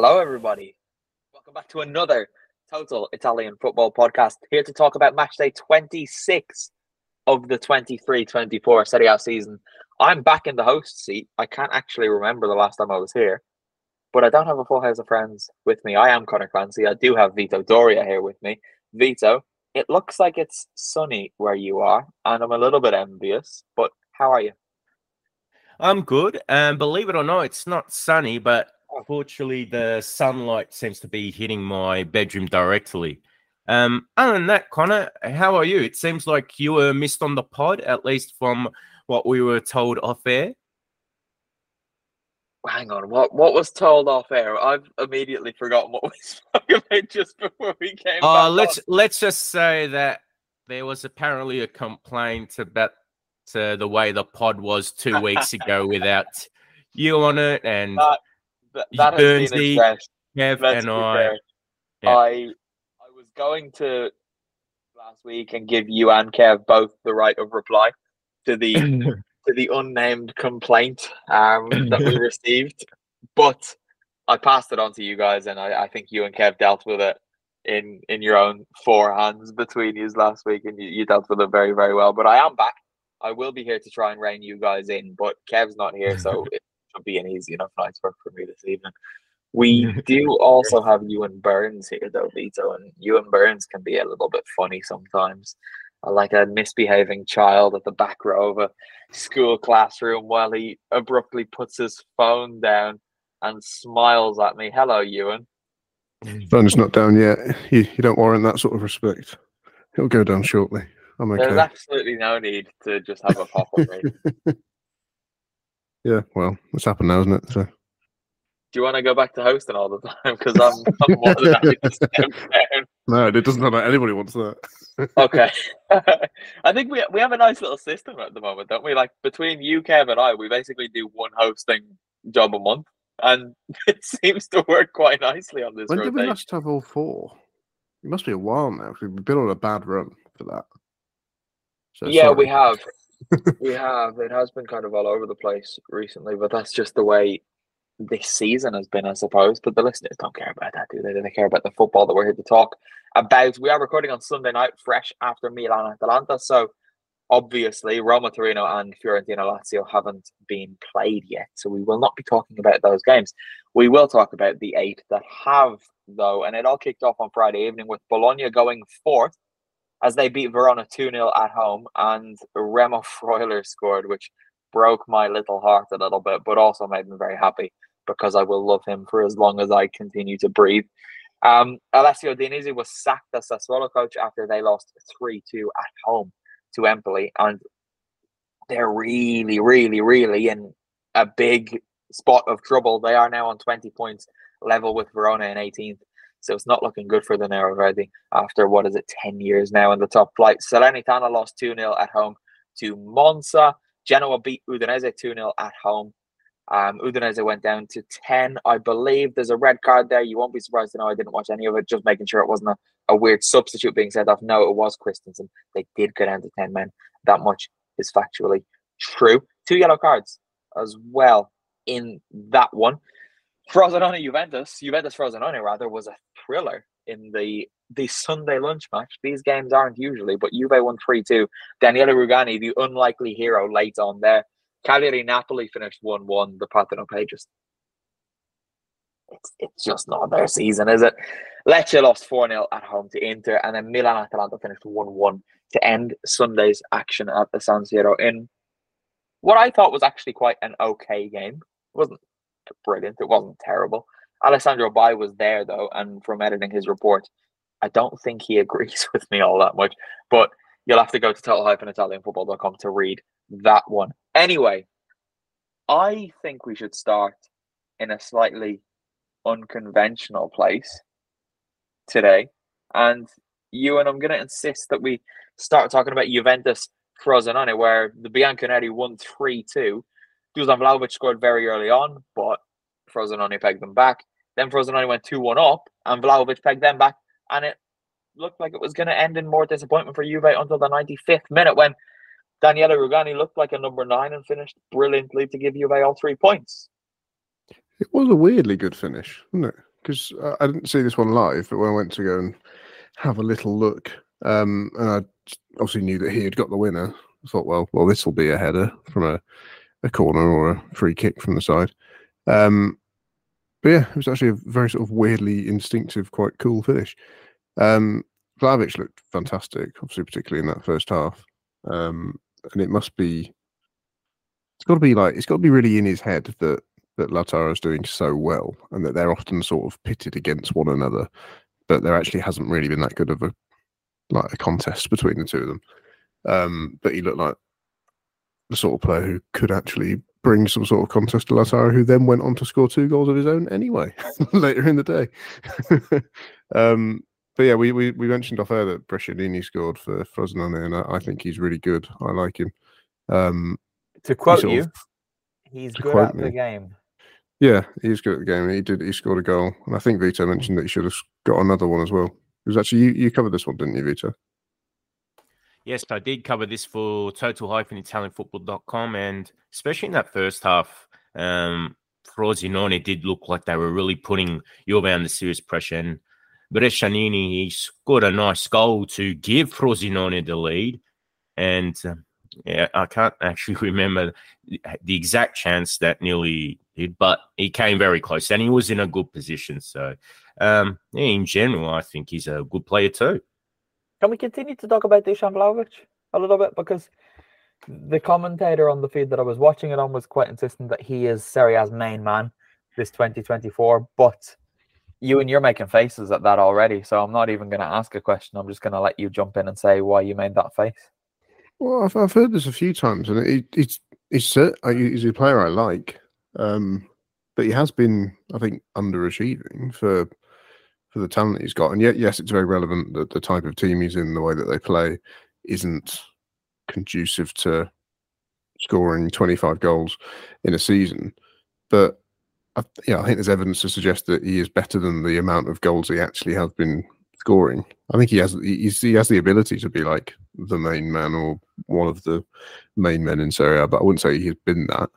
Hello, everybody. Welcome back to another Total Italian Football Podcast. Here to talk about match day 26 of the 23 24 Serie A season. I'm back in the host seat. I can't actually remember the last time I was here, but I don't have a full house of friends with me. I am Connor Clancy. I do have Vito Doria here with me. Vito, it looks like it's sunny where you are, and I'm a little bit envious, but how are you? I'm good. And um, believe it or not, it's not sunny, but Unfortunately, the sunlight seems to be hitting my bedroom directly. Um, other than that, Connor, how are you? It seems like you were missed on the pod, at least from what we were told off air. Hang on, what what was told off air? I've immediately forgotten what we spoke about just before we came. Oh, let's on. let's just say that there was apparently a complaint about uh, the way the pod was two weeks ago without you on it, and that that has been addressed. Kev and I. Yeah. I I was going to last week and give you and Kev both the right of reply to the to the unnamed complaint um, that we received, but I passed it on to you guys, and I, I, think you and Kev dealt with it in in your own four hands between you last week, and you, you dealt with it very very well. But I am back. I will be here to try and rein you guys in, but Kev's not here, so should be an easy enough night's work for me this evening. We do also have Ewan Burns here, though, Vito, and Ewan Burns can be a little bit funny sometimes. Like a misbehaving child at the back row of a school classroom while he abruptly puts his phone down and smiles at me. Hello, Ewan. Phone's not down yet. You, you don't warrant that sort of respect. It'll go down shortly. I'm okay. There's absolutely no need to just have a pop up. Yeah, well, it's happened now, isn't it? So. Do you want to go back to hosting all the time? Because I'm, I'm more than happy to step down. No, it doesn't sound like anybody wants that. okay. I think we we have a nice little system at the moment, don't we? Like between you, Kev, and I, we basically do one hosting job a month, and it seems to work quite nicely on this. When rotation. did we last have all four? It must be a while now we've been on a bad run for that. So, yeah, sorry. we have we have. It has been kind of all over the place recently, but that's just the way this season has been, I suppose. But the listeners don't care about that, do they? They care about the football that we're here to talk about. We are recording on Sunday night, fresh after Milan Atalanta. So obviously, Roma Torino and Fiorentina Lazio haven't been played yet. So we will not be talking about those games. We will talk about the eight that have, though. And it all kicked off on Friday evening with Bologna going fourth as they beat Verona 2 0 at home. And Remo Freuler scored, which broke my little heart a little bit, but also made me very happy because I will love him for as long as I continue to breathe. Um, Alessio Dionisi was sacked as Sassuolo coach after they lost 3 2 at home to Empoli. And they're really, really, really in a big spot of trouble. They are now on 20 points level with Verona in 18th. So it's not looking good for the Nero Verdi after what is it, 10 years now in the top flight. Salernitana lost 2 0 at home to Monza. Genoa beat Udinese 2 0 at home. Um, Udinese went down to 10. I believe there's a red card there. You won't be surprised to know I didn't watch any of it, just making sure it wasn't a, a weird substitute being sent off. No, it was Christensen. They did go down to 10 men. That much is factually true. Two yellow cards as well in that one. Frosinone Juventus, Juventus Frosinone rather, was a thriller in the the Sunday lunch match. These games aren't usually, but Juve won 3 2. Daniele Rugani, the unlikely hero, late on there. Cagliari Napoli finished 1 1. The Partenopei just. It's, it's just not their season, is it? Lecce lost 4 0 at home to Inter, and then Milan Atalanta finished 1 1 to end Sunday's action at the San Siro in what I thought was actually quite an okay game. It wasn't brilliant. It wasn't terrible. Alessandro Bai was there though, and from editing his report, I don't think he agrees with me all that much. But you'll have to go to total-italianfootball.com to read that one. Anyway, I think we should start in a slightly unconventional place today. And you and I'm going to insist that we start talking about Juventus Frosinone, where the Bianconeri won 3 2 Dusan Vlahovic scored very early on, but Frosinone pegged them back. Then Frosinone went 2 1 up, and Vlahovic pegged them back. And it looked like it was going to end in more disappointment for Juve until the 95th minute when Daniele Rugani looked like a number nine and finished brilliantly to give Juve all three points. It was a weirdly good finish, wasn't it? Because I didn't see this one live, but when I went to go and have a little look, um, and I obviously knew that he had got the winner. I thought, well, well, this will be a header from a, a corner or a free kick from the side. Um, but yeah, it was actually a very sort of weirdly instinctive, quite cool finish. Um, Vlahovic looked fantastic, obviously, particularly in that first half. Um, and it must be, it's got to be like, it's got to be really in his head that that Lautaro is doing so well, and that they're often sort of pitted against one another. But there actually hasn't really been that good of a like a contest between the two of them. Um, but he looked like the sort of player who could actually bring some sort of contest to Lautaro, who then went on to score two goals of his own anyway later in the day. um, but yeah, we, we, we mentioned off air that Brescianini scored for Frosinone, and I, I, think he's really good. I like him. Um, to quote you, of, he's good at me. the game. Yeah, he's good at the game. He did. He scored a goal, and I think Vito mentioned that he should have got another one as well. It was actually you. You covered this one, didn't you, Vito? Yes, I did cover this for total-italianfootball.com, and especially in that first half, um, Frosinone did look like they were really putting Juve under serious pressure. And Brescianini, he scored a nice goal to give Frosinone the lead. And uh, yeah, I can't actually remember the exact chance that nearly did, but he came very close and he was in a good position. So, um, in general, I think he's a good player too. Can we continue to talk about Dusan Vlahovic a little bit? Because the commentator on the feed that I was watching it on was quite insistent that he is Serie A's main man this 2024. But you and you're making faces at that already. So I'm not even going to ask a question. I'm just going to let you jump in and say why you made that face. Well, I've, I've heard this a few times, and it, it's it's he's a player I like, um, but he has been, I think, underachieving for for the talent he's got. And yet, yes, it's very relevant that the type of team he's in, the way that they play, isn't conducive to scoring 25 goals in a season. But I, yeah, I think there's evidence to suggest that he is better than the amount of goals he actually has been scoring. I think he has he has the ability to be like the main man or one of the main men in Serie A, but I wouldn't say he's been that.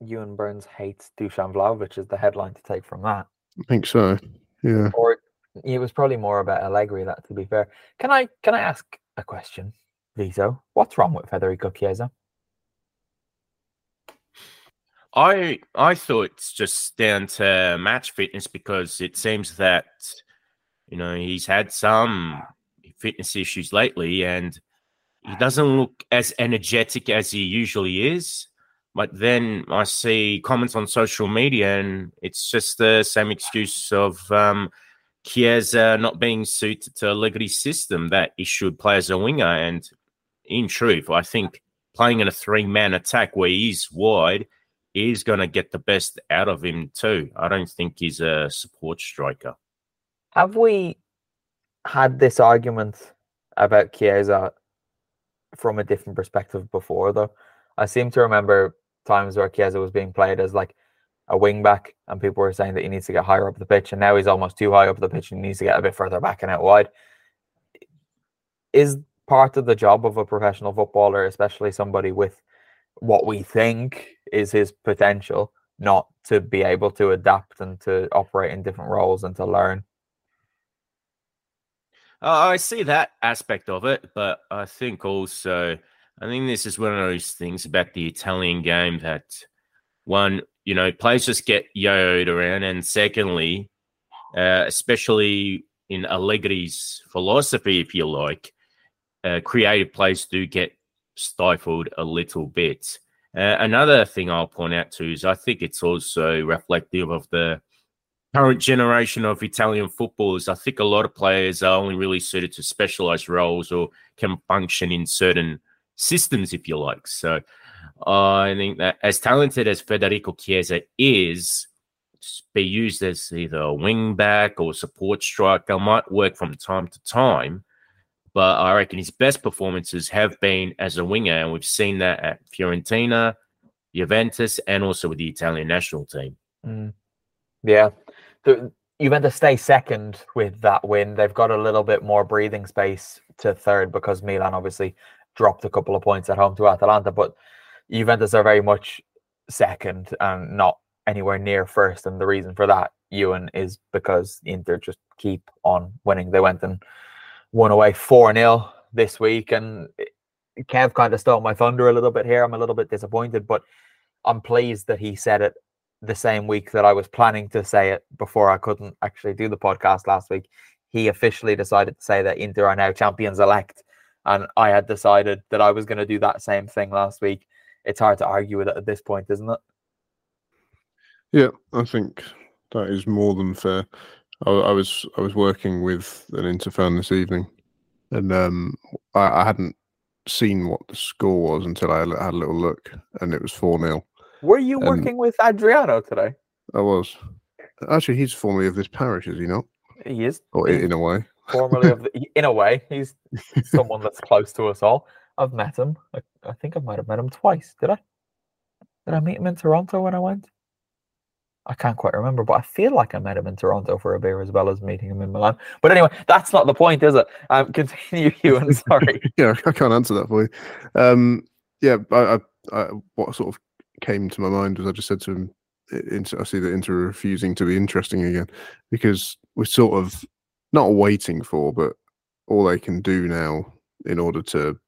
Ewan Burns hates Dusan Vlahovic is the headline to take from that. I think so. Yeah. Or it was probably more about Allegri. That, to be fair, can I can I ask a question, Vito? What's wrong with Federico Chiesa? I I thought it's just down to match fitness because it seems that you know he's had some fitness issues lately and he doesn't look as energetic as he usually is. But then I see comments on social media, and it's just the same excuse of um, Chiesa not being suited to Allegri's system that he should play as a winger. And in truth, I think playing in a three man attack where he's wide is going to get the best out of him too. I don't think he's a support striker. Have we had this argument about Chiesa from a different perspective before, though? I seem to remember times where Chiesa was being played as like a wing back, and people were saying that he needs to get higher up the pitch, and now he's almost too high up the pitch and he needs to get a bit further back and out wide. Is part of the job of a professional footballer, especially somebody with what we think is his potential, not to be able to adapt and to operate in different roles and to learn. Uh, I see that aspect of it, but I think also I think this is one of those things about the Italian game that one, you know, players just get yo-yoed around, and secondly, uh, especially in Allegri's philosophy, if you like, uh, creative players do get stifled a little bit. Uh, another thing I'll point out too is I think it's also reflective of the current generation of Italian footballers. I think a lot of players are only really suited to specialized roles or can function in certain systems, if you like. So uh, I think that as talented as Federico Chiesa is, be used as either a wing back or support striker might work from time to time. But I reckon his best performances have been as a winger, and we've seen that at Fiorentina, Juventus, and also with the Italian national team. Mm. Yeah, the, Juventus stay second with that win. They've got a little bit more breathing space to third because Milan obviously dropped a couple of points at home to Atalanta, but Juventus are very much second and not anywhere near first. And the reason for that, Ewan, is because Inter just keep on winning. They went and won away 4 0 this week. And Kev kind of stole my thunder a little bit here. I'm a little bit disappointed, but I'm pleased that he said it the same week that I was planning to say it before I couldn't actually do the podcast last week. He officially decided to say that Inter are now champions elect. And I had decided that I was going to do that same thing last week. It's hard to argue with it at this point, isn't it? Yeah, I think that is more than fair. I, I was I was working with an Inter fan this evening, and um, I, I hadn't seen what the score was until I had a little look, and it was four 0 Were you and working with Adriano today? I was. Actually, he's formerly of this parish, is he not? He is. Or in, in a way. Formerly of, the, in a way, he's someone that's close to us all. I've met him. I, I think I might have met him twice. Did I? Did I meet him in Toronto when I went? I can't quite remember, but I feel like I met him in Toronto for a beer as well as meeting him in Milan. But anyway, that's not the point, is it? Um, continue, Ewan. Sorry. yeah, I can't answer that for you. Um, yeah, I, I, I, what sort of came to my mind was I just said to him, I see that Inter refusing to be interesting again because we're sort of not waiting for, but all they can do now in order to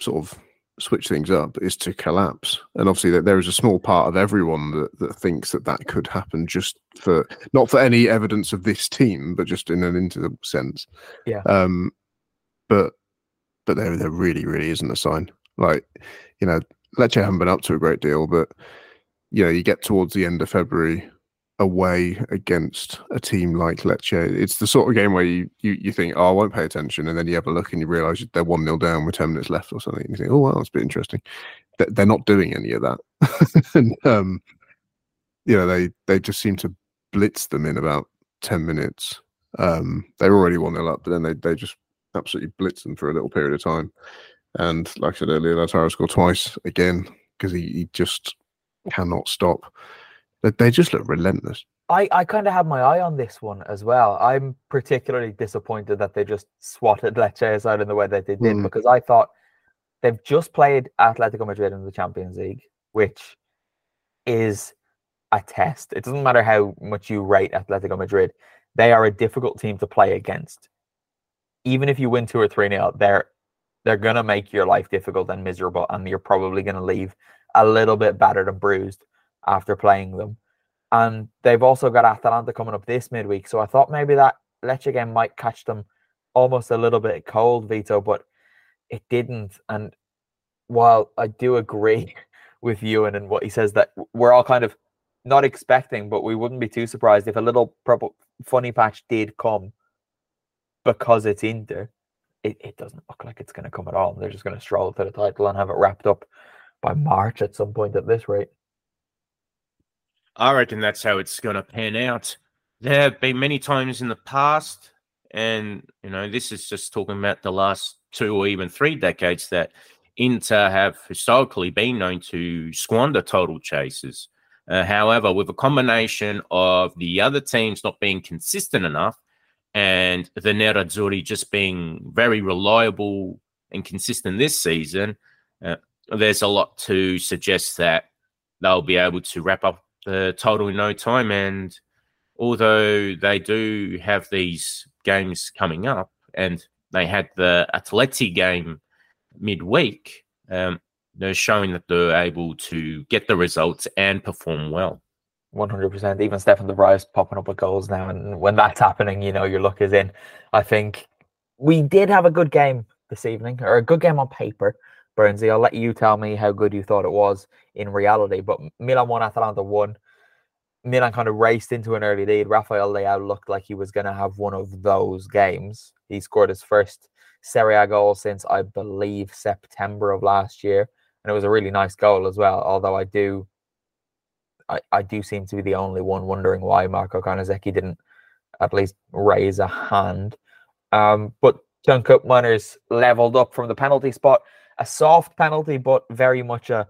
sort of switch things up is to collapse. And obviously, that there is a small part of everyone that, that thinks that that could happen just for not for any evidence of this team, but just in an inter sense. Yeah. Um, but but there there really really isn't a sign. Like you know, Lecce haven't been up to a great deal, but you know, you get towards the end of February away against a team like Lecce. It's the sort of game where you, you, you think, oh, I won't pay attention. And then you have a look and you realize they're 1 0 down with 10 minutes left or something. And you think, oh, well, that's a bit interesting. They're not doing any of that. and, um, you know, they, they just seem to blitz them in about 10 minutes. Um, they're already 1 0 up, but then they, they just absolutely blitz them for a little period of time. And like I said earlier, Lautaro scored twice again because he, he just cannot stop they just look relentless. I, I kind of have my eye on this one as well. I'm particularly disappointed that they just swatted Lecce aside in the way that they did mm. because I thought they've just played Atletico Madrid in the Champions League, which is a test. It doesn't matter how much you rate Atletico Madrid, they are a difficult team to play against. Even if you win two or three nil, they're they're gonna make your life difficult and miserable, and you're probably gonna leave a little bit battered and bruised after playing them. And they've also got Atalanta coming up this midweek. So I thought maybe that Lecce game might catch them almost a little bit cold, Vito, but it didn't. And while I do agree with Ewan and what he says that we're all kind of not expecting, but we wouldn't be too surprised if a little funny patch did come because it's Inter. It, it doesn't look like it's going to come at all. They're just going to stroll to the title and have it wrapped up by March at some point at this rate. I reckon that's how it's going to pan out. There have been many times in the past, and you know, this is just talking about the last two or even three decades that Inter have historically been known to squander total chases. Uh, however, with a combination of the other teams not being consistent enough and the Nerazzurri just being very reliable and consistent this season, uh, there's a lot to suggest that they'll be able to wrap up total in no time. And although they do have these games coming up, and they had the Atleti game midweek, um, they're showing that they're able to get the results and perform well. 100%. Even Stefan de Vrij popping up with goals now. And when that's happening, you know, your luck is in. I think we did have a good game this evening, or a good game on paper. Burnsy, I'll let you tell me how good you thought it was in reality. But Milan won, Atalanta won. Milan kind of raced into an early lead. Rafael Leao looked like he was going to have one of those games. He scored his first Serie A goal since I believe September of last year, and it was a really nice goal as well. Although I do, I, I do seem to be the only one wondering why Marco Carnesecchi didn't at least raise a hand. Um, but Teun Koopmeiners leveled up from the penalty spot a soft penalty, but very much a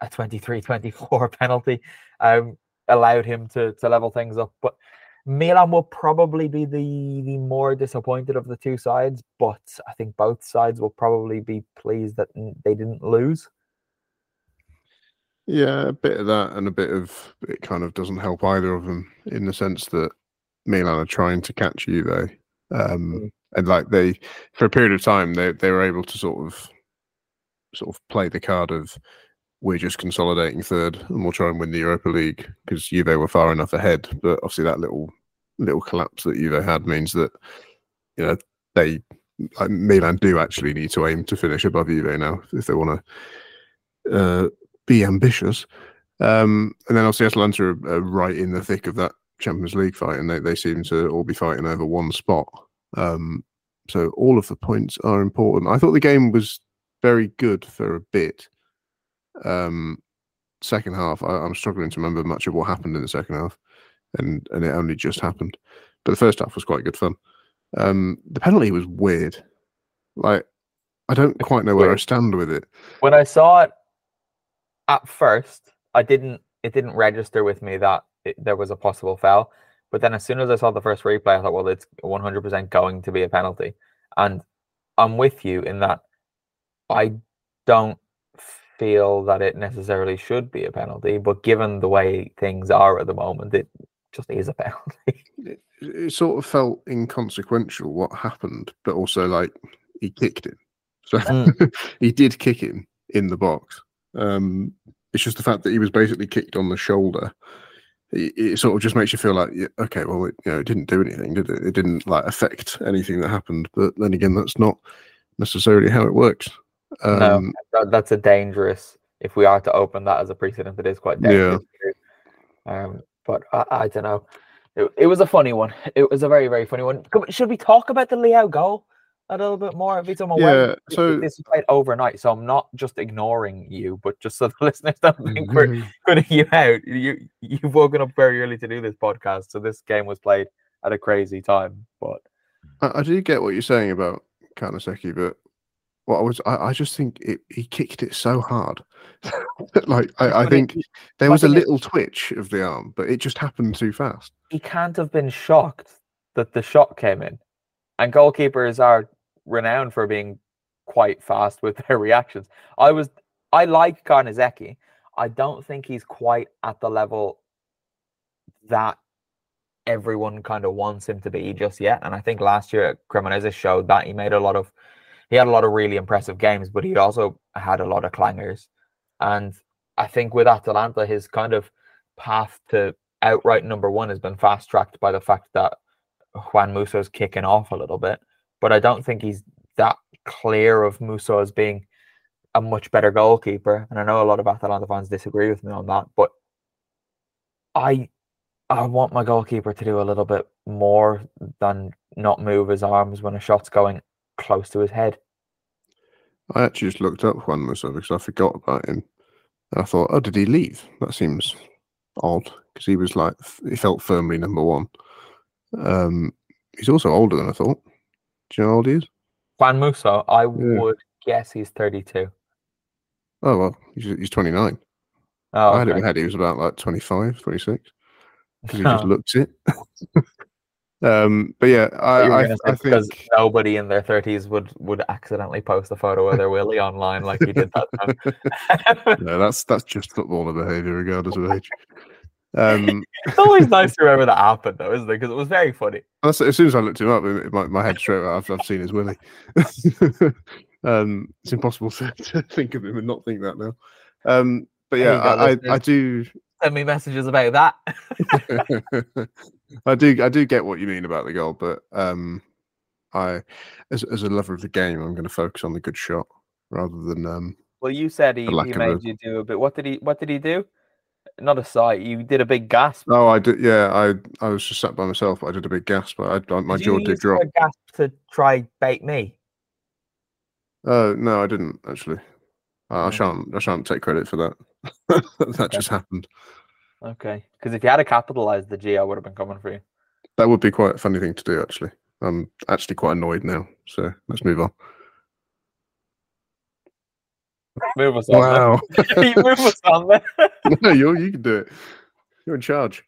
a 23-24 penalty um, allowed him to to level things up. But Milan will probably be the the more disappointed of the two sides, but I think both sides will probably be pleased that they didn't lose. Yeah, a bit of that, and a bit of it kind of doesn't help either of them in the sense that Milan are trying to catch Juve, um, mm. and like they, for a period of time, they they were able to sort of, sort of play the card of we're just consolidating third and we'll try and win the Europa League because Juve were far enough ahead. But obviously, that little little collapse that Juve had means that you know they like Milan do actually need to aim to finish above Juve now if they want to uh, be ambitious. Um, and then obviously Atalanta are, are, right in the thick of that Champions League fight, and they, they seem to all be fighting over one spot. Um, so all of the points are important. I thought the game was very good for a bit. Um, second half, I, am struggling to remember much of what happened in the second half, and and it only just happened. But the first half was quite good fun. Um, the penalty was weird. Like I don't quite know where I stand with it. When I saw it at first, I didn't. It didn't register with me that it, there was a possible foul. But then, as soon as I saw the first replay, I thought, well, it's 100% going to be a penalty. And I'm with you in that I don't feel that it necessarily should be a penalty. But given the way things are at the moment, it just is a penalty. It, it sort of felt inconsequential what happened, but also like he kicked him. So mm. he did kick him in the box. Um, it's just the fact that he was basically kicked on the shoulder. It, it sort of just makes you feel like, yeah, okay, well, it, you know, it didn't do anything, did it? It didn't like affect anything that happened. But then again, that's not necessarily how it works. Um, no, that, that's a dangerous. If we are to open that as a precedent, it is quite dangerous. Yeah. Um, but I, I don't know. It, it was a funny one. It was a very, very funny one. Should we talk about the Leao goal? a little bit more if I'm aware. Yeah, so this is played overnight, so I'm not just ignoring you, but just so the listeners don't think we're mm-hmm. putting you out. You you've woken up very early to do this podcast, so this game was played at a crazy time. But I, I do get what you're saying about Carnesecchi, but what I was I, I just think it, he kicked it so hard. like I, I think it, there was a little twitch of the arm, but it just happened too fast. He can't have been shocked that the shot came in. And goalkeepers are renowned for being quite fast with their reactions. I was I like Carnesecchi. I don't think he's quite at the level that everyone kind of wants him to be just yet. And I think last year at Cremonese showed that he made a lot of he had a lot of really impressive games, but he also had a lot of clangers. And I think with Atalanta, his kind of path to outright number one has been fast tracked by the fact that Juan Musso's kicking off a little bit but I don't think he's that clear of Musso as being a much better goalkeeper. And I know a lot of Atalanta fans disagree with me on that, but I I want my goalkeeper to do a little bit more than not move his arms when a shot's going close to his head. I actually just looked up Juan Musso because I forgot about him. And I thought, oh, did he leave? That seems odd because he was like, he felt firmly number one. Um, he's also older than I thought. Do you know how old he is? Juan Musso, I yeah. would guess he's 32. Oh, well, he's, he's 29. Oh, I had okay. in my head he was about like 25, 26 because he just looked it. um, but yeah, I, I, I think because nobody in their 30s would would accidentally post a photo of their willy online like he did that time. no, that's that's just footballer behavior, regardless of age. Um, it's always nice to remember that happened, though, isn't it? Because it was very funny. As soon as I looked him up, my, my head straight I've, I've seen his Willie. um, it's impossible to, to, think of him and not think that now. Um, but yeah, I, I, I, do send me messages about that. I do, I do get what you mean about the goal, but um, I, as as a lover of the game, I'm going to focus on the good shot rather than. Um, well, you said he, he made you do a bit. What did he? What did he do? not a sight. You did a big gasp. No, I did. Yeah, I I was just sat by myself. But I did a big gasp. But I, I my did jaw did drop. gasp to try bait me. Uh, no, I didn't actually. I, I shan't. I shan't take credit for that. that okay. just happened. Okay, because if you had to capitalize the G, I would have been coming for you. That would be quite a funny thing to do. Actually, I'm actually quite annoyed now. So let's move on. Move us on. Wow. Move us on there. no, you you can do it. You're in charge.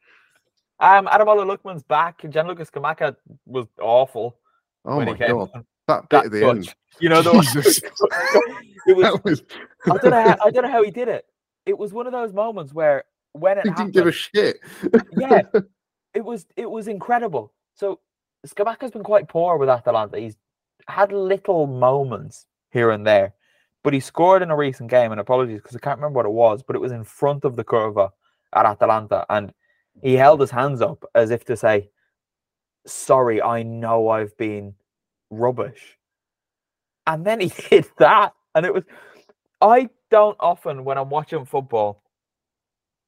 Um, Ademola Lookman's back. Gianluca Scamacca was awful. Oh my god, on. that bit that at the touch. end. You know, the it was, was. I don't know. How, I don't know how he did it. It was one of those moments where when it he happened, didn't give a shit. yeah, it was it was incredible. So Scamacca's been quite poor with Atalanta. He's had little moments here and there, but he scored in a recent game. And apologies because I can't remember what it was, but it was in front of the curva at Atalanta, and he held his hands up as if to say, "Sorry, I know I've been rubbish." And then he did that, and it was. I don't often, when I'm watching football,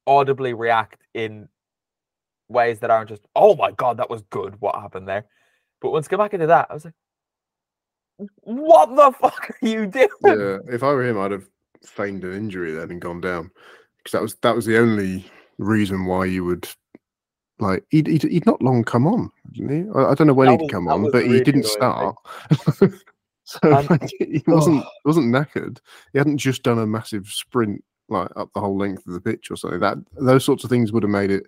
audibly react in ways that aren't just, oh my god, that was good. What happened there? But once when Scamacca into that, I was like, what the fuck are you doing? Yeah, if I were him, I'd have feigned an injury then and gone down because that was that was the only reason why you would like he'd, he'd, he'd not long come on, didn't he? I, I don't know when That he'd was- come on, but he didn't start. so And- like, he wasn't wasn't knackered. He hadn't just done a massive sprint like up the whole length of the pitch or something. That those sorts of things would have made it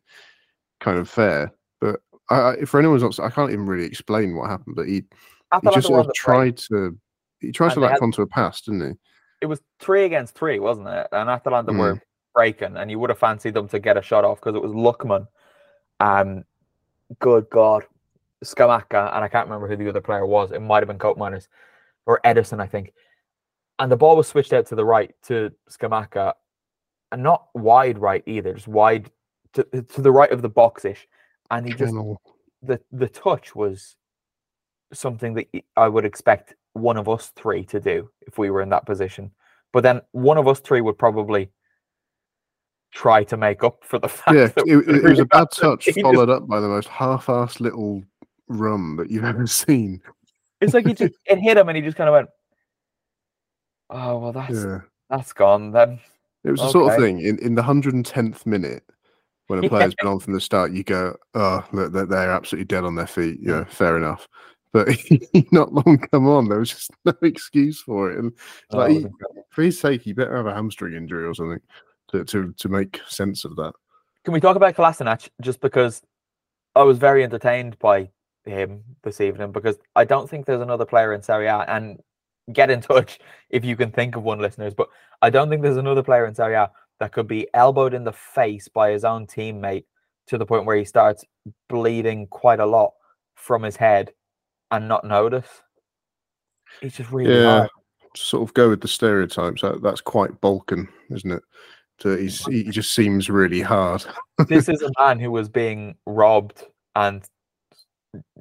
kind of fair. But I, I, for anyone else, I can't even really explain what happened. But he he Atalanta just were sort of the break. tried to he tried And to they latch had- onto a pass, didn't he? It was three against three, wasn't it? And Atalanta Mm. were breaking, and you would have fancied them to get a shot off because it was Lookman. Um, good God, Scamacca, and I can't remember who the other player was. It might have been Koopmeiners or Ederson, I think. And the ball was switched out to the right to Scamacca, and not wide right either, just wide to, to the right of the box ish. And he just the the touch was something that I would expect one of us three to do if we were in that position. But then one of us three would probably try to make up for the fact Yeah, that it, it- it was a bad touch followed up by the most half-assed little rum that you've ever seen. It's like he just it hit him and he just kind of went, "Oh well, that's Yeah, that's gone then." it was the sort of thing in, in the hundred and tenth minute when a Yeah. player's been on from the start. You go, oh, look, they're, they're absolutely dead on their feet. Yeah, fair enough. But not long come on. There was just no excuse for it. And Oh, like, he- for his sake, he better have a hamstring injury or something to to, to make sense of that. Can we talk about Kolasinac just because I was very entertained by him this evening because I don't think there's another player in Serie A and get in touch if you can think of one listeners but I don't think there's another player in Serie A that could be elbowed in the face by his own teammate to the point where he starts bleeding quite a lot from his head and not notice. It's just really Yeah, hard. sort of go with the stereotypes. That, that's quite Balkan, isn't it? So he's, he just seems really hard. this is a man who was being robbed and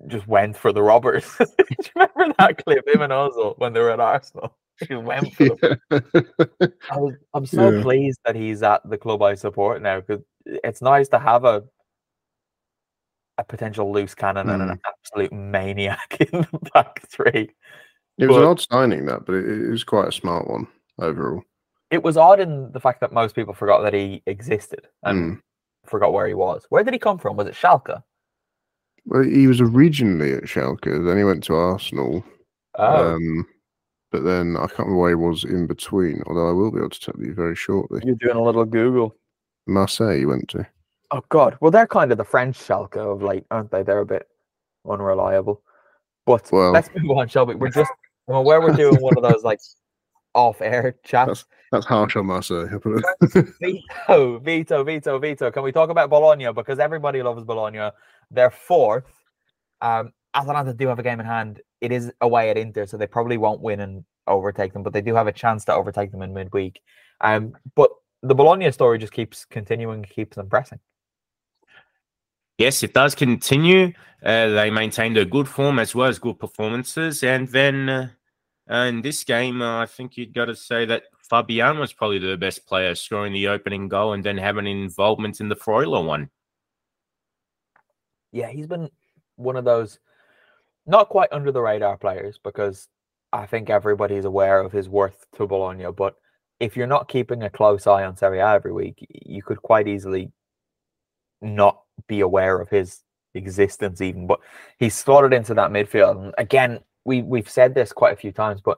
just went for the robbers. Do you remember that clip, him and Ozil, when they were at Arsenal? She went for them. I was, I'm so Yeah. pleased that he's at the club I support now because it's nice to have a a potential loose cannon and an absolute maniac in the back three. It was an odd signing that, but it, it was quite a smart one overall. It was odd in the fact that most people forgot that he existed and Mm. forgot where he was. Where did he come from? Was it Schalke? Well, he was originally at Schalke, then he went to Arsenal. Oh, Um, but then I can't remember where he was in between, although I will be able to tell you very shortly. you're doing a little Google. Marseille he went to. Oh God! Well, they're kind of the French Schalke of late, aren't they? They're a bit unreliable. But Well- let's move on, shall we? We're just I'm aware we're doing one of those like off-air chats. That's harsh on Marseille. I'll put it- Vito, Vito, Vito, Vito. Can we talk about Bologna because everybody loves Bologna? They're fourth. Um, Atalanta do have a game in hand. It is away at Inter, so they probably won't win and overtake them, but they do have a chance to overtake them in midweek. Um, but the Bologna story just keeps continuing, keeps them pressing. Yes, it does continue. Uh, they maintained a good form as well as good performances. And then uh, in this game, uh, I think you'd got to say that Fabbian was probably the best player, scoring the opening goal and then having involvement in the Freuler one. yeah, he's been one of those not quite under the radar players because I think everybody's aware of his worth to Bologna. But if you're not keeping a close eye on Serie A every week, you could quite easily not be aware of his existence even. But he's slotted into that midfield. And again, we we've said this quite a few times, but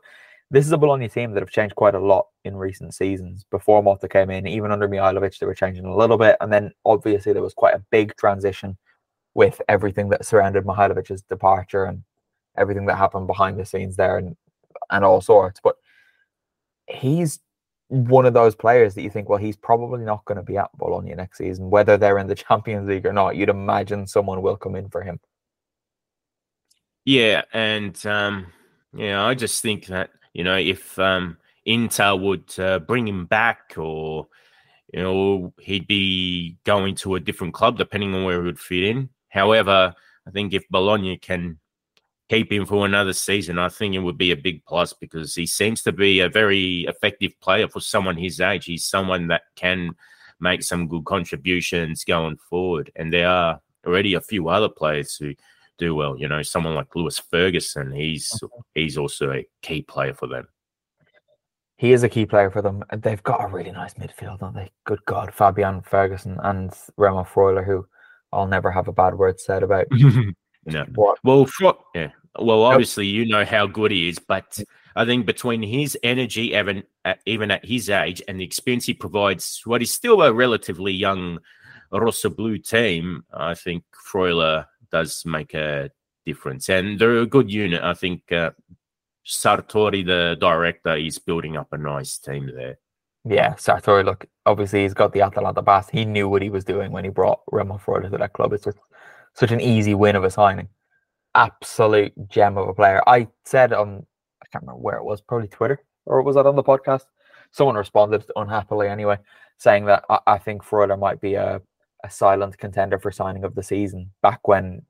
this is a Bologna team that have changed quite a lot in recent seasons. Before Motta came in, even under Mihajlovic, they were changing a little bit. And then obviously there was quite a big transition with everything that surrounded Mihajlovic's departure and everything that happened behind the scenes there and and all sorts. But he's one of those players that you think, well, he's probably not going to be at Bologna next season, whether they're in the Champions League or not. You'd imagine someone will come in for him. Yeah, and um, yeah, I just think that you know if um, Inter would uh, bring him back, or you know he'd be going to a different club depending on where he would fit in. However, I think if Bologna can keep him for another season, I think it would be a big plus because he seems to be a very effective player for someone his age. He's someone that can make some good contributions going forward, and there are already a few other players who do well. You know, someone like Lewis Ferguson, he's mm-hmm. he's also a key player for them. He is a key player for them. And they've got a really nice midfield, don't they? Good God, Fabbian Ferguson and Remo Freuler, who I'll never have a bad word said about. no. What? Well, for, yeah. Well, obviously, you know how good he is, but I think between his energy, even at, even at his age, and the experience he provides, what is still a relatively young Rosso Blue team, I think Freuler does make a difference. And they're a good unit. I think uh, Sartori, the director, is building up a nice team there. Yeah, Sartori, look, obviously he's got the Atalanta pass. He knew what he was doing when he brought Remo Freuler to that club. It's just such an easy win of a signing. Absolute gem of a player. I said on, I can't remember where it was, probably Twitter, or was that on the podcast? Someone responded unhappily anyway, saying that I, I think Freuler might be a a silent contender for signing of the season back when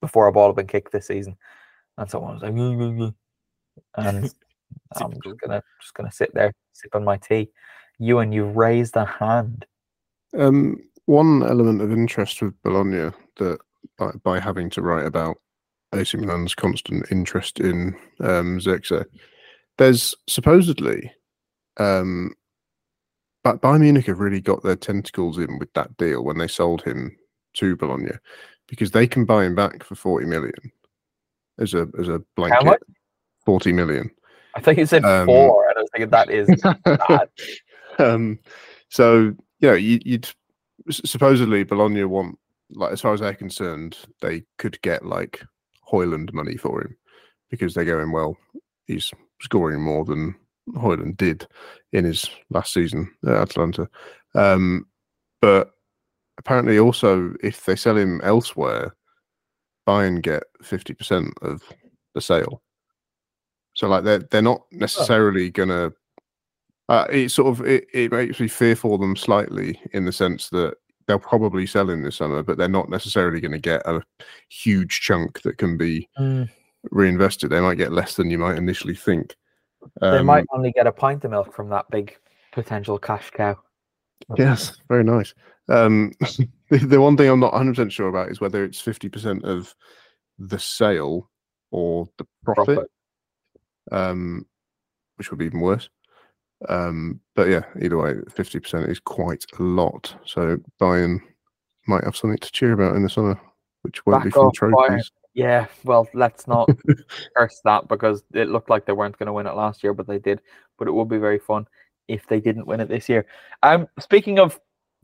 before a ball had been kicked this season. And someone was like, and I'm just gonna just gonna sit there sipping my tea. You and you've raised a hand. Um, one element of interest with Bologna that by, by having to write about AC Milan's constant interest in um, Zirkzee, there's supposedly um, but Bayern Munich have really got their tentacles in with that deal when they sold him to Bologna because they can buy him back for 40 million as a as a blanket 40 million. I think you said um, four, and I was thinking that is bad. um, so yeah, you, you'd supposedly Bologna want like as far as they're concerned, they could get like Højlund money for him because they're going well. He's scoring more than Højlund did in his last season at Atalanta. Um, but apparently, also, if they sell him elsewhere, Bayern get 50% of the sale. So, like, they're, they're not necessarily going to. Uh, it sort of it, it makes me fear for them slightly in the sense that they'll probably sell him this summer, but they're not necessarily going to get a huge chunk that can be mm. reinvested. They might get less than you might initially think. Um, they might only get a pint of milk from that big potential cash cow. Yes, very nice. Um, the, the, one thing I'm not 100% sure about is whether it's 50% of the sale or the profit, profit. Um, which would be even worse. Um, but yeah, either way, 50% is quite a lot. So Bayern might have something to cheer about in the summer, which won't Back be from trophies. Yeah, well, let's not curse that because it looked like they weren't going to win it last year, but they did. But it would be very fun if they didn't win it this year. Um, speaking of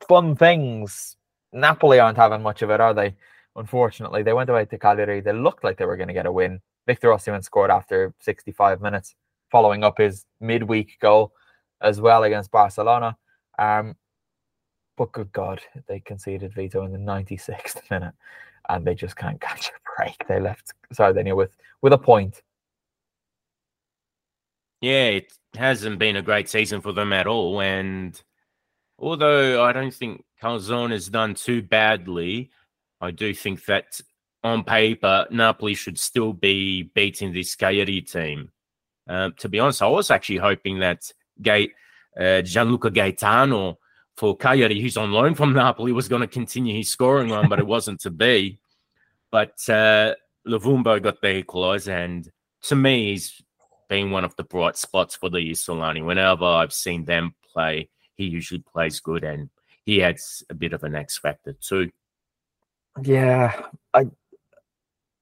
fun things, Napoli aren't having much of it, are they? Unfortunately, they went away to Cagliari. They looked like they were going to get a win. Victor Osimhen scored after 65 minutes, following up his midweek goal as well against Barcelona. Um, but good God, they conceded Vito in the 96th minute and they just can't catch a break. They left Sardinia with with a point. Yeah, it hasn't been a great season for them at all. And although I don't think Calzona has done too badly, I do think that on paper Napoli should still be beating this Cagliari team. Um, to be honest, I was actually hoping that uh, Gianluca Gaetano for Cagliari, who's on loan from Napoli, was going to continue his scoring run, but it wasn't to be. But uh, Luvumbo got the equaliser, and to me, he's been one of the bright spots for the Solani. Whenever I've seen them play, he usually plays good, and he adds a bit of an X factor too. Yeah, I,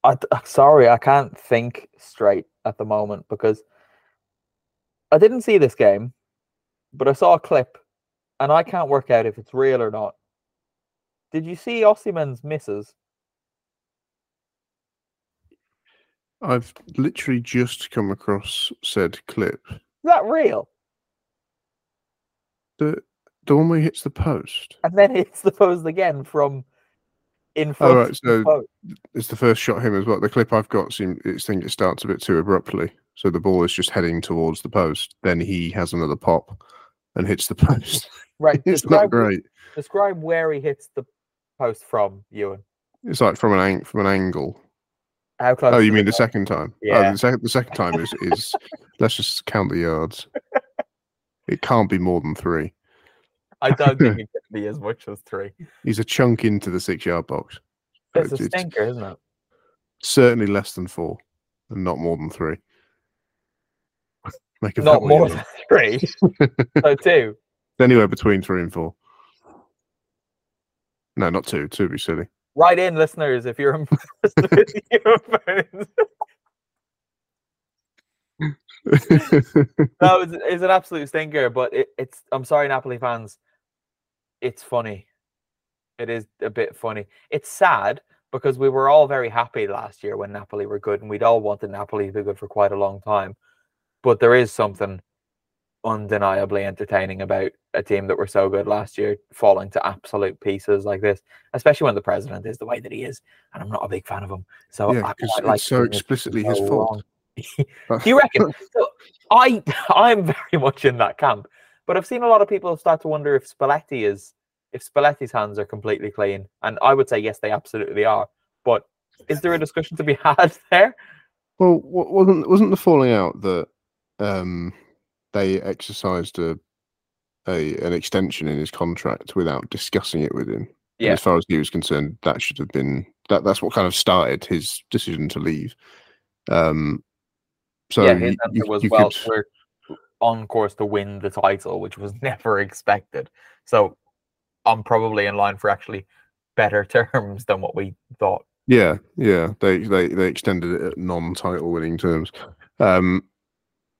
I, sorry, I can't think straight at the moment because I didn't see this game, but I saw a clip and I can't work out if it's real or not. Did you see Osimhen's misses? I've literally just come across said clip. Is that real? The the one where he hits the post. And then hits the post again from in front. Right. So it's the first shot him as well. The clip I've got seems it's think it starts a bit too abruptly. So the ball is just heading towards the post. Then he has another pop and hits the post. Right. it's describe, not great. Describe where he hits the post from, Ewan. It's like from an ang- from an angle. How close? Oh, you mean the second time? Oh, yeah. Oh, the, second, the second time is is let's just count the yards. It can't be more than three. I don't think it can be as much as three. He's a chunk into the six yard box. It's, it's a stinker, isn't it? Certainly less than four, and not more than three. Make not more than three. so two. Anywhere between three and four. No, not two. Two would be silly. Write in, listeners, if you're impressed with phones. no, it's, it's, an absolute stinker, but it, it's. I'm sorry, Napoli fans. It's funny. It is a bit funny. It's sad because we were all very happy last year when Napoli were good, and we'd all wanted Napoli to be good for quite a long time. But there is something undeniably entertaining about a team that were so good last year falling to absolute pieces like this, especially when the president is the way that he is. And I'm not a big fan of him. So yeah, because it's like so explicitly his fault. Do you reckon? so I I'm very much in that camp, but I've seen a lot of people start to wonder if Spalletti is if Spalletti's hands are completely clean, and I would say yes, they absolutely are. But is there a discussion to be had there? Well, wasn't wasn't the falling out that um, they exercised a, a an extension in his contract without discussing it with him? Yeah. as far as he was concerned, that should have been that. That's what kind of started his decision to leave. Um, so yeah, his answer was well, could... we're on course to win the title, which was never expected. So I'm probably in line for actually better terms than what we thought. Yeah, yeah, they they they extended it at non-title winning terms. Um,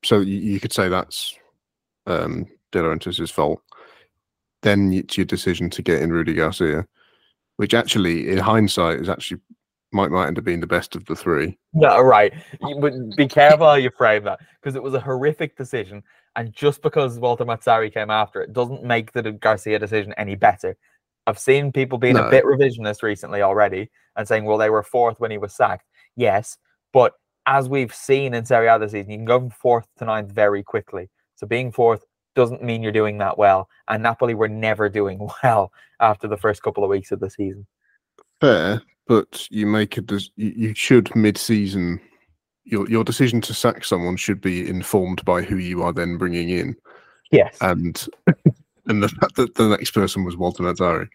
so you, you could say that's um, De Laurentiis' fault. Then it's your decision to get in Rudy Garcia, which actually, in hindsight, is actually might might end up being the best of the three. No, right. But be careful how you frame that because it was a horrific decision, and just because Walter Mazzarri came after it doesn't make the Garcia decision any better. I've seen people being no. a bit revisionist recently already and saying, well, they were fourth when he was sacked. Yes, but as we've seen in Serie A this season, you can go from fourth to ninth very quickly. So being fourth doesn't mean you're doing that well. And Napoli were never doing well after the first couple of weeks of the season. Fair, but you make it. You should mid-season. Your your decision to sack someone should be informed by who you are then bringing in. Yes, and and the fact that the next person was Walter Mazzarri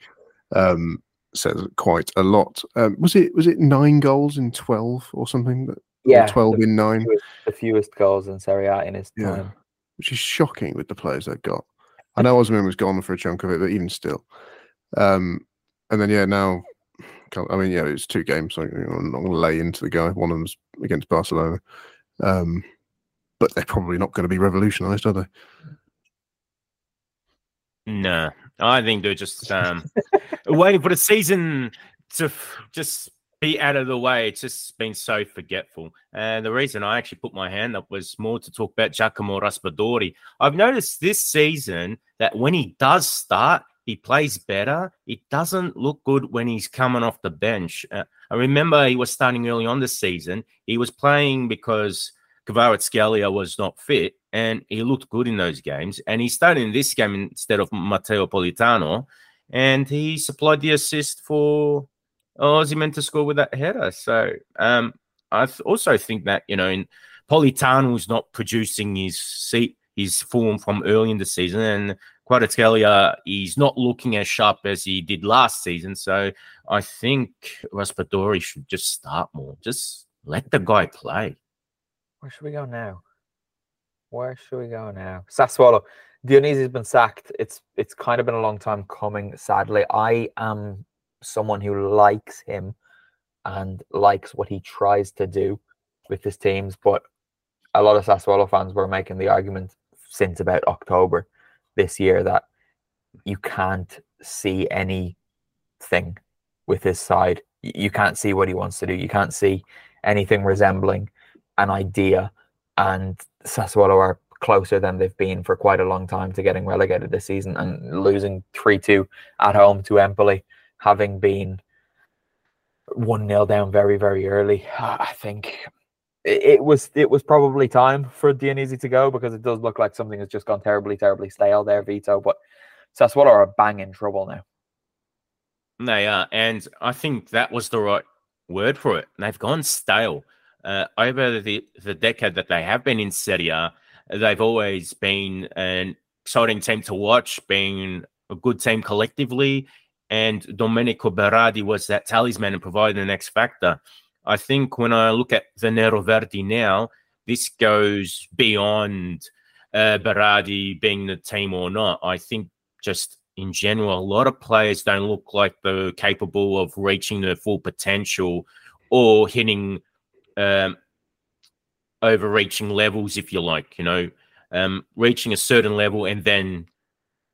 um, says quite a lot. Um, was it was it nine goals in twelve or something? That, yeah, twelve the, in nine. The fewest goals in Serie A in his yeah. time, which is shocking with the players they've got. I know Osimhen was gone for a chunk of it, but even still. Um, and then yeah, now I mean, yeah, it's two games. So I'm not going to lay into the guy. One of them's against Barcelona, um, but they're probably not going to be revolutionised, are they? No, I think they're just um, waiting for the season to f- just be out of the way. It's just been so forgetful. And the reason I actually put my hand up was more to talk about Giacomo Raspadori. I've noticed this season that when he does start, he plays better. It doesn't look good when he's coming off the bench. Uh, I remember he was starting early on this season. He was playing because Kvaratskhelia was not fit, and he looked good in those games. And he started in this game instead of Matteo Politano, and he supplied the assist for Osimhen to score with that header. So um, I th- also think that you know, in Politano's not producing his seat his form from early in the season, and Kvaratskhelia is not looking as sharp as he did last season. So I think Raspadori should just start more. Just let the guy play. Where should we go now? Where should we go now? Sassuolo. Dionisi's been sacked. It's it's kind of been a long time coming, sadly. I am someone who likes him and likes what he tries to do with his teams, but a lot of Sassuolo fans were making the argument since about October this year that you can't see anything with his side. You can't see what he wants to do. You can't see anything resembling an idea. And Sassuolo are closer than they've been for quite a long time to getting relegated this season and losing 3 2 at home to Empoli, having been 1 0 down very, very early. I think it was it was probably time for Dionisi to go because it does look like something has just gone terribly, terribly stale there, Vito. But Sassuolo are bang in trouble now. They are, and I think that was the right word for it. They've gone stale. Uh, over the, the decade that they have been in Serie A, they've always been an exciting team to watch, being a good team collectively. And Domenico Berardi was that talisman and provided an X factor. I think when I look at the Nero Verdi now, this goes beyond uh, Berardi being the team or not. I think just in general, a lot of players don't look like they're capable of reaching their full potential or hitting um, overreaching levels, if you like, you know, um, reaching a certain level and then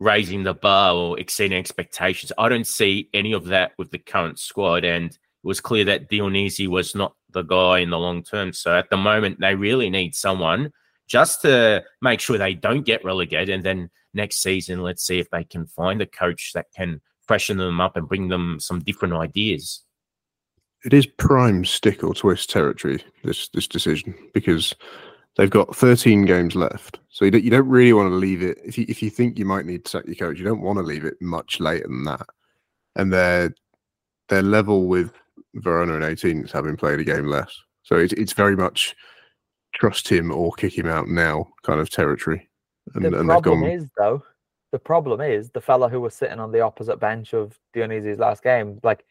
raising the bar or exceeding expectations. I don't see any of that with the current squad. And it was clear that Dionisi was not the guy in the long term. So at the moment, they really need someone just to make sure they don't get relegated and then next season, let's see if they can find a coach that can freshen them up and bring them some different ideas. It is prime stick or twist territory. This this decision because they've got 13 games left, so you don't, you don't really want to leave it. If you if you think you might need to sack your coach, you don't want to leave it much later than that. And they're they're level with Verona and 18s having played a game less, so it's it's very much trust him or kick him out now kind of territory. And, the and problem gone... is though, the problem is the fella who was sitting on the opposite bench of Dionisi's last game, like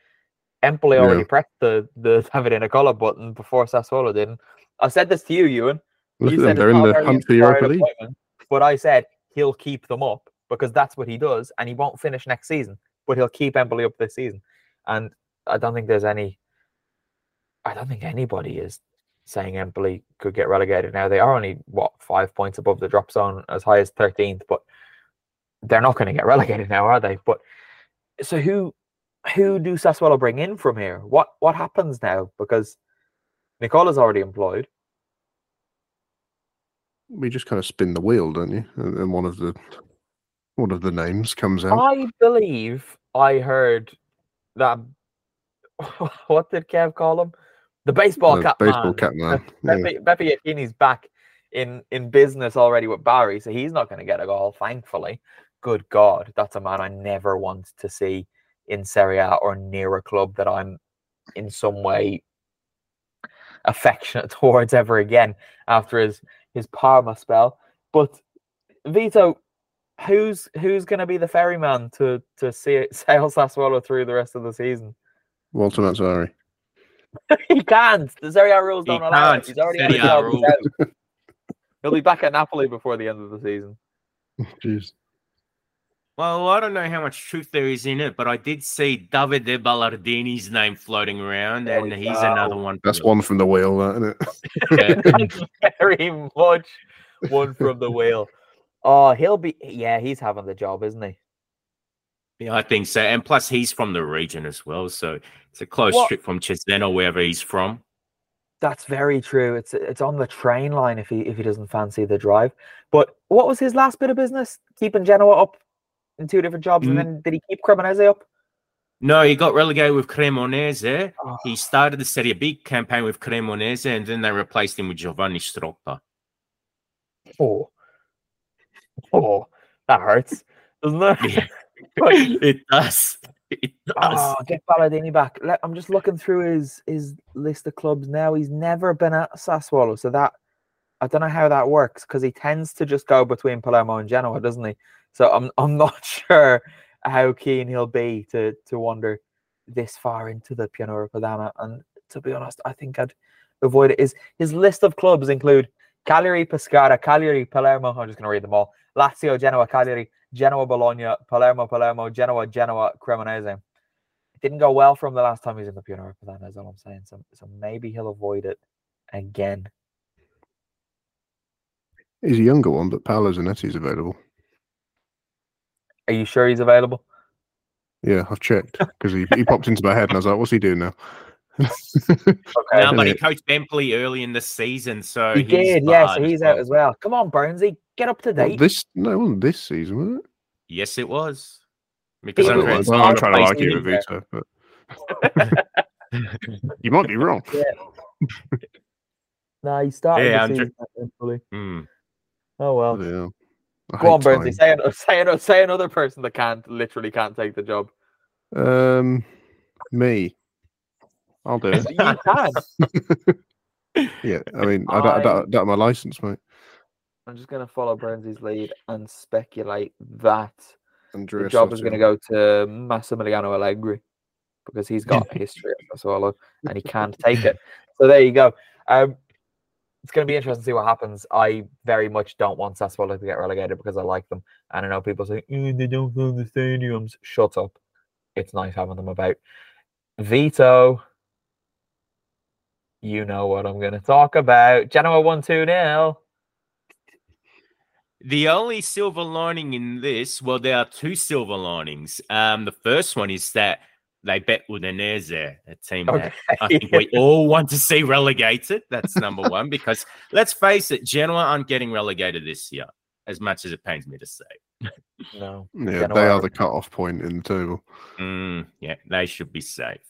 Empoli already yeah. pressed the the Davide Nicola button before Sassuolo didn't. I said this to you, Ewan. Look at them. they're in the hunt for Europa League. But I said he'll keep them up because that's what he does, and he won't finish next season, but he'll keep Empoli up this season. And I don't think there's any. I don't think anybody is saying Empoli could get relegated now. They are only what five points above the drop zone, as high as thirteenth, but they're not going to get relegated now, are they? But so who who do Sassuolo bring in from here? What what happens now? Because Nicola's already employed. We just kind of spin the wheel, don't you? And one of the one of the names comes out. I believe I heard that. what did Kev call him? The baseball cap baseball man. cap man. Yeah. Beppe back in in business already with Bari, so he's not going to get a goal. Thankfully, good God, that's a man I never want to see in Serie A or near a club that I'm in some way affectionate towards ever again after his his Parma spell. But Vito, who's who's going to be the ferryman to to see it, sail Sassuolo through the rest of the season? Walter Mazzarri. he can't. The Serie A rules don't he allow can't. it. He's already Serie out. out. He'll be back at Napoli before the end of the season. Jeez. Well, I don't know how much truth there is in it, but I did see Davide Ballardini's name floating around, and he's go. another one. That's one from the wheel, isn't it? Very much one from the wheel. Oh, he'll be. Yeah, he's having the job, isn't he? Yeah, I think so. And plus, he's from the region as well, so it's a close what? trip from Cesena, wherever he's from. That's very true. It's it's on the train line if he if he doesn't fancy the drive. But what was his last bit of business? Keeping Genoa up in two different jobs, mm. and then did he keep Cremonese up? No, he got relegated with Cremonese. Oh. He started the Serie B campaign with Cremonese, and then they replaced him with Giovanni Stroppa. Oh, oh, that hurts, doesn't it? Yeah. it does. It does. Oh, get Ballardini back. I'm just looking through his his list of clubs now. He's never been at Sassuolo, so that I don't know how that works because he tends to just go between Palermo and Genoa, doesn't he? So I'm I'm not sure how keen he'll be to to wander this far into the Pianura Padana. And to be honest, I think I'd avoid it. His his list of clubs include Cagliari, Pescara, Cagliari, Palermo. I'm just going to read them all. Lazio, Genoa, Cagliari, Genoa, Bologna, Palermo, Palermo, Genoa, Genoa, Cremonese. It didn't go well from the last time he was in the Pianura Padana, is all I'm saying. So, so maybe he'll avoid it again. He's a younger one, but Paolo Zanetti's available. Are you sure he's available? Yeah, I've checked because he, he popped into my head and I was like, what's he doing now? okay. No, but he coached Empoli early in the season, so he did. Yeah, so he's out as well. Come on, Burnsy, get up to date. Well, this no, wasn't this season, was it? Yes, it was. Because I'm, I'm, I'm trying to like you, Vito, but you might be wrong. Yeah. no, he started yeah, the season mm. Oh well. Yeah. Go on, Burnsy. Say, say, say another person that can't literally can't take the job. Um, me. I'll do it. you can. yeah, I mean, I, don't, I don't have my license, mate. I'm just going to follow Burnsy's lead and speculate that Andrea the job is going to go to Massimiliano Allegri because he's got a history at Sassuolo and he can't take it. So there you go. Um, it's going to be interesting to see what happens. I very much don't want Sassuolo to get relegated because I like them, and I know people say mm, they don't own the stadiums. Shut up. It's nice having them about. Vito, you know what I'm going to talk about. Genoa one two nil. The only silver lining in this, well, there are two silver linings. Um, the first one is that they bet Udinese, a team okay. that I think we all want to see relegated. That's number one, because let's face it, Genoa aren't getting relegated this year, as much as it pains me to say. No. Yeah, Genoa they are the cut-off point in the table. Mm, yeah, they should be safe.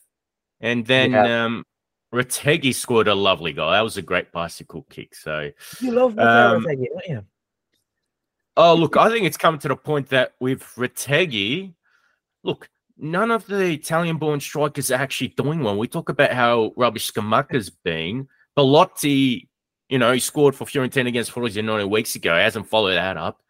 And then yeah. um, Retegui scored a lovely goal. That was a great bicycle kick. So you love um, Retegui, don't you? Oh, look, I think it's come to the point that with Retegui, look, none of the Italian born strikers are actually doing well. We talk about how rubbish Scamacca's been. Belotti, you know, he scored for Fiorentina against Frosinone weeks ago. He hasn't followed that up.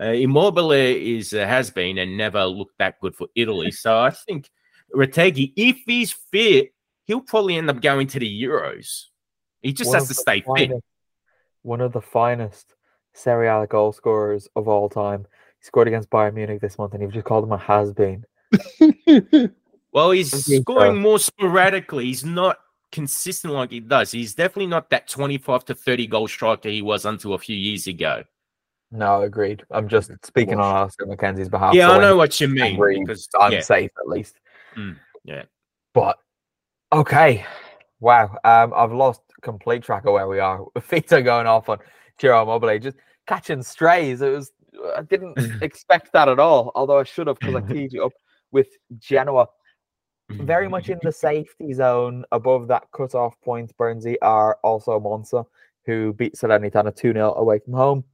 Uh, Immobile is uh, has been and never looked that good for Italy. So I think Retegui, if he's fit, he'll probably end up going to the Euros. He just one has to stay finest, fit. One of the finest Serie A goal scorers of all time. He scored against Bayern Munich this month, and you've just called him a has been. well, he's scoring so. more sporadically. He's not consistent like he does. He's definitely not that 25 to 30 goal striker he was until a few years ago. No, agreed. I'm just speaking on Oscar McKenzie's behalf. Yeah, I know what you mean. Because I'm yeah. safe at least. Mm, yeah. But okay. Wow. Um, I've lost complete track of where we are. Feet are going off on Ciro Immobile, just catching strays. It was I didn't expect that at all, although I should have because I teed you up with Genoa. Very much in the safety zone above that cut-off point, Burnsy are also Monza, who beat Salernitana 2 0 away from home.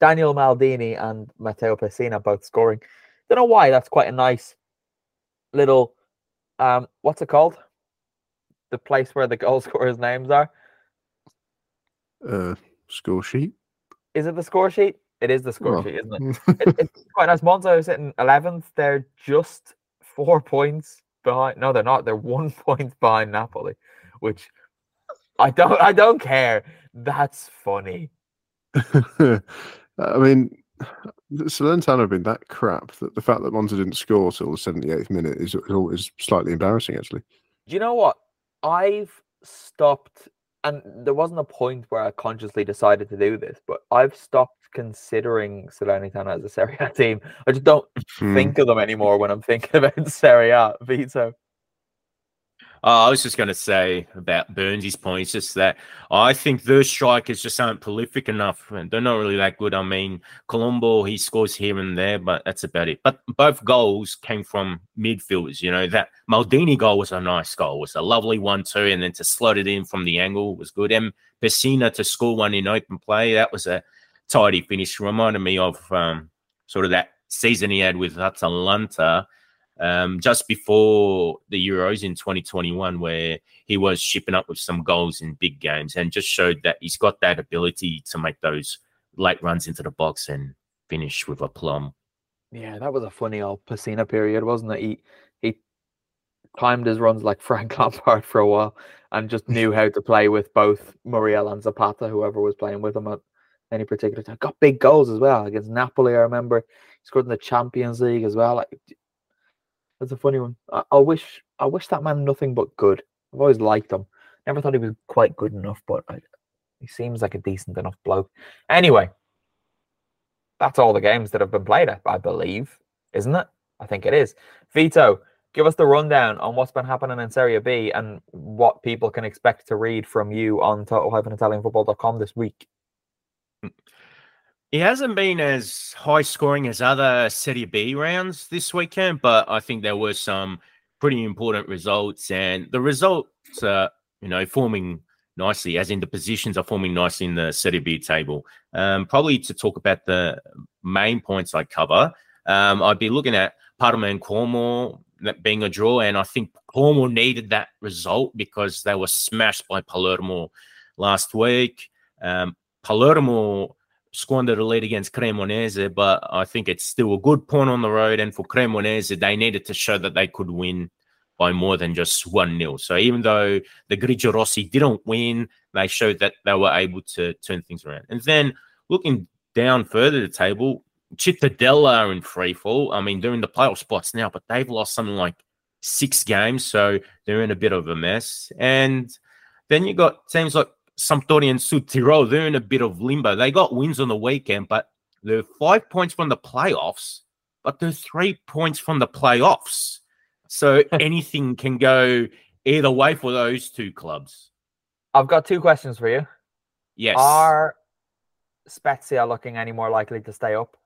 Daniel Maldini and Matteo Pessina both scoring. Don't know why, that's quite a nice little um what's it called? The place where the goal scorers' names are. Uh score sheet. Is it the score sheet? It is the score oh. sheet, isn't it? it? It's quite nice. Monza sitting eleventh. They're just four points behind. No, they're not. They're one point behind Napoli, which I don't. I don't care. That's funny. I mean, Salernitana have been that crap that the fact that Monza didn't score till the 78th minute is, is slightly embarrassing, actually. Do you know what? I've stopped, and there wasn't a point where I consciously decided to do this, but I've stopped considering Salernitana as a Serie A team. I just don't hmm. think of them anymore when I'm thinking about Serie A. Vito. Uh, I was just going to say about Burnsy's point. It's just that I think those strikers just aren't prolific enough. And they're not really that good. I mean, Colombo, he scores here and there, but that's about it. But both goals came from midfielders. You know, that Maldini goal was a nice goal. It was a lovely one, too. And then to slot it in from the angle was good. And Pessina to score one in open play, that was a tidy finish. Reminded me of um, sort of that season he had with Atalanta um, just before the Euros in 2021, where he was shipping up with some goals in big games and just showed that he's got that ability to make those late runs into the box and finish with a plum. Yeah, that was a funny old Pessina period, wasn't it? He he timed his runs like Frank Lampard for a while and just knew how to play with both Muriel and Zapata, whoever was playing with him at any particular time. Got big goals as well against Napoli. I remember he scored in the Champions League as well. Like that's a funny one. I, I, wish I wish that man nothing but good. I've always liked him. Never thought he was quite good enough, but I, he seems like a decent enough bloke. Anyway, that's all the games that have been played. I, I believe, isn't it? I think it is. Vito, give us the rundown on what's been happening in Serie B and what people can expect to read from you on total-italianfootball.com this week. He hasn't been as high scoring as other Serie B rounds this weekend, but I think there were some pretty important results, and the results are, you know, forming nicely, as in the positions are forming nicely in the Serie B table. Um, probably to talk about the main points I cover, um, I'd be looking at Parma and Como being a draw, and I think Como needed that result because they were smashed by Palermo last week. Um, Palermo squandered a lead against Cremonese, but I think it's still a good point on the road. And for Cremonese, they needed to show that they could win by more than just 1 0. So even though the Grigio Rossi didn't win, they showed that they were able to turn things around. And then looking down further the table, Cittadella are in free fall. I mean, they're in the playoff spots now, but they've lost something like six games. So they're in a bit of a mess. And then you got teams like Sampdoria and Sud Tirol, they're in a bit of limbo. They got wins on the weekend, but they're five points from the playoffs, but they're three points from the playoffs. So anything can go either way for those two clubs. I've got two questions for you. Yes. Are Spezia looking any more likely to stay up?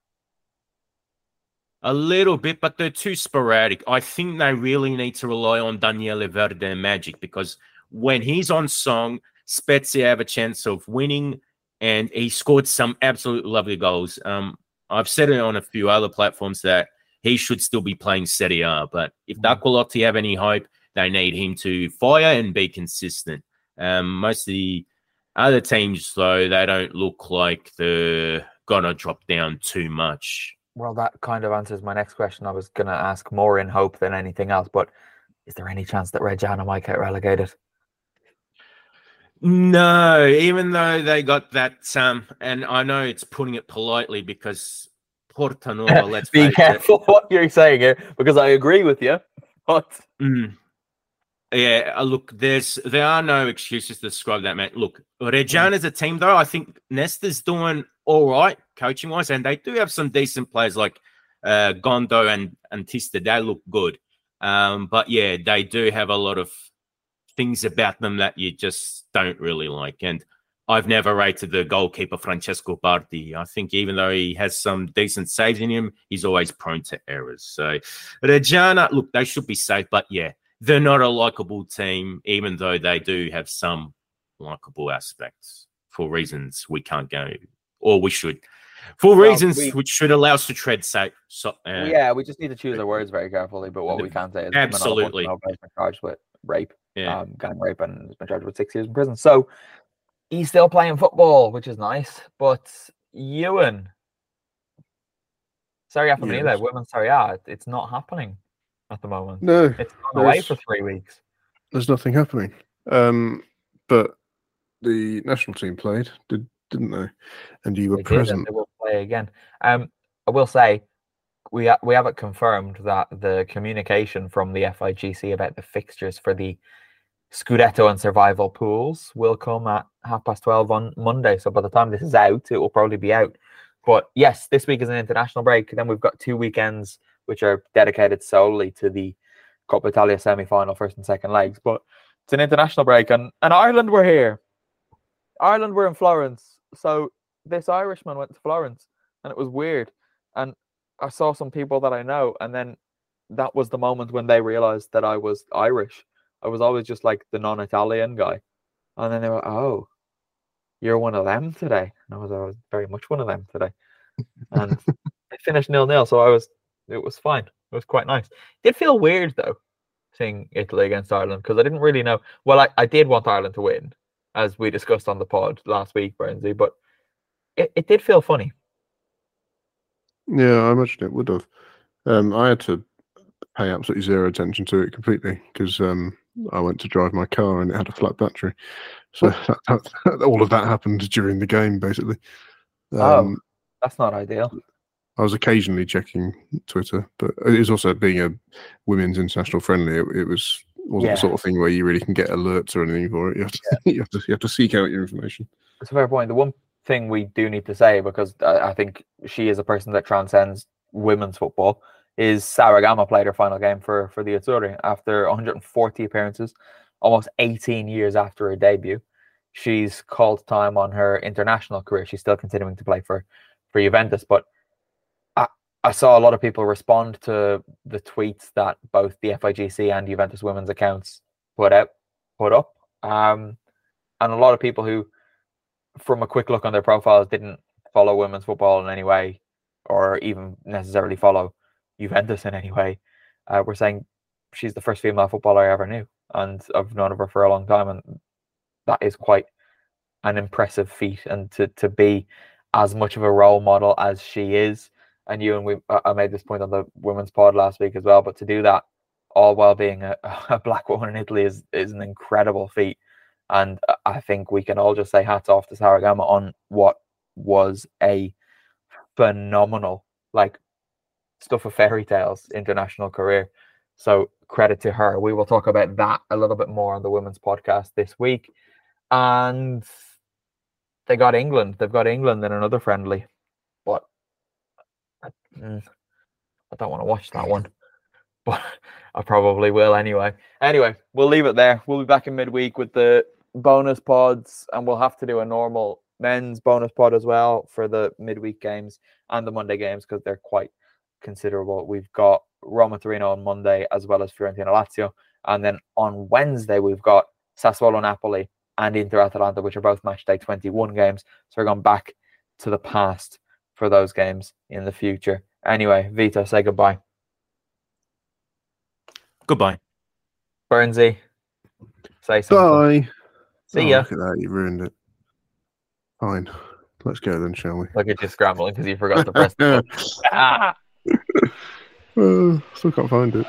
A little bit, but they're too sporadic. I think they really need to rely on Daniele Verde and Magic because when he's on song, Spezia have a chance of winning, and he scored some absolute lovely goals. Um, I've said it on a few other platforms that he should still be playing Serie A, but if mm. D'Acquolotti have any hope, they need him to fire and be consistent. Um, most of the other teams, though, they don't look like they're gonna drop down too much. Well, that kind of answers my next question. I was gonna ask more in hope than anything else, but is there any chance that Reggiana might get relegated? No, even though they got that, um, and I know it's putting it politely because Portanova, let's be careful it. what you're saying here because I agree with you. But mm. yeah, uh, look, there's there are no excuses to describe that man. Look, Reggiana is a team though. I think Nesta's doing all right coaching wise, and they do have some decent players like uh, Gondo and and Tista. They look good, um, but yeah, they do have a lot of things about them that you just don't really like. And I've never rated the goalkeeper Francesco Bardi. I think even though he has some decent saves in him, he's always prone to errors. So Reggiana, look, they should be safe, but yeah, they're not a likable team, even though they do have some likable aspects for reasons we can't go or we should. For well, reasons we, which should allow us to tread safe. So, uh, yeah, we just need to choose our words very carefully. But what we can say is absolutely rape yeah. um, gang rape and has been charged with six years in prison. So he's still playing football, which is nice. But Ewan, sorry, after yes. me, women's Serie A, it's not happening at the moment. No, it's gone away for three weeks. There's nothing happening. Um, but the national team played, did didn't they? And you were they present. they will play again. Um, I will say we we haven't confirmed that the communication from the FIGC about the fixtures for the Scudetto and survival pools will come at half past 12 on Monday. So by the time this is out, it will probably be out. But yes, this week is an international break. Then we've got two weekends which are dedicated solely to the Coppa Italia semi final, first and second legs. But it's an international break. And, and Ireland were here. Ireland were in Florence. So this Irishman went to Florence and it was weird. And I saw some people that I know, and then that was the moment when they realized that I was Irish. I was always just like the non-Italian guy, and then they were, "Oh, you're one of them today." And I was, I was very much one of them today, and I finished nil nil, so I was, it was fine. It was quite nice. It did feel weird though, seeing Italy against Ireland because I didn't really know. Well, I, I did want Ireland to win, as we discussed on the pod last week, Burnsy, but it, it did feel funny. Yeah, I imagine it would have. Um, I had to pay absolutely zero attention to it completely because um, I went to drive my car and it had a flat battery. So that, that, all of that happened during the game, basically. Oh, um, oh, that's not ideal. I was occasionally checking Twitter, but it was also being a women's international friendly. It, it was wasn't yeah. the sort of thing where you really can get alerts or anything for it. You have to, yeah. you have to, you have to seek out your information. That's a fair point. The one thing we do need to say because I think she is a person that transcends women's football is Sara Gama played her final game for for the Azzurri after 140 appearances, almost 18 years after her debut. She's called time on her international career. She's still continuing to play for for Juventus, but I, I saw a lot of people respond to the tweets that both the FIGC and Juventus women's accounts put out put up, um, and a lot of people who, from a quick look on their profiles, didn't follow women's football in any way, or even necessarily follow Juventus in any way. Uh, we're saying she's the first female footballer I ever knew, and I've known of her for a long time, and that is quite an impressive feat. And to to be as much of a role model as she is, and you and we, I made this point on the women's pod last week as well. But to do that all while being a, a black woman in Italy is is an incredible feat. And I think we can all just say hats off to Sara Gama on what was a phenomenal, like stuff of fairy tales international career. So credit to her. We will talk about that a little bit more on the women's podcast this week. And they got England. They've got England in another friendly. But I, mm, I don't want to watch that one. But I probably will anyway. Anyway, we'll leave it there. We'll be back in midweek with the bonus pods, and we'll have to do a normal men's bonus pod as well for the midweek games and the Monday games because they're quite considerable. We've got Roma Torino on Monday as well as Fiorentina Lazio. And then on Wednesday, we've got Sassuolo Napoli and Inter Atalanta, which are both match day 21 games. So we're going back to the past for those games in the future. Anyway, Vito, say goodbye. Goodbye. Burnsy, say something. Bye. See oh, ya. Look at that, you ruined it. Fine. Let's go then, shall we? Look at you scrambling because you forgot to press the ah! uh, still can't find it.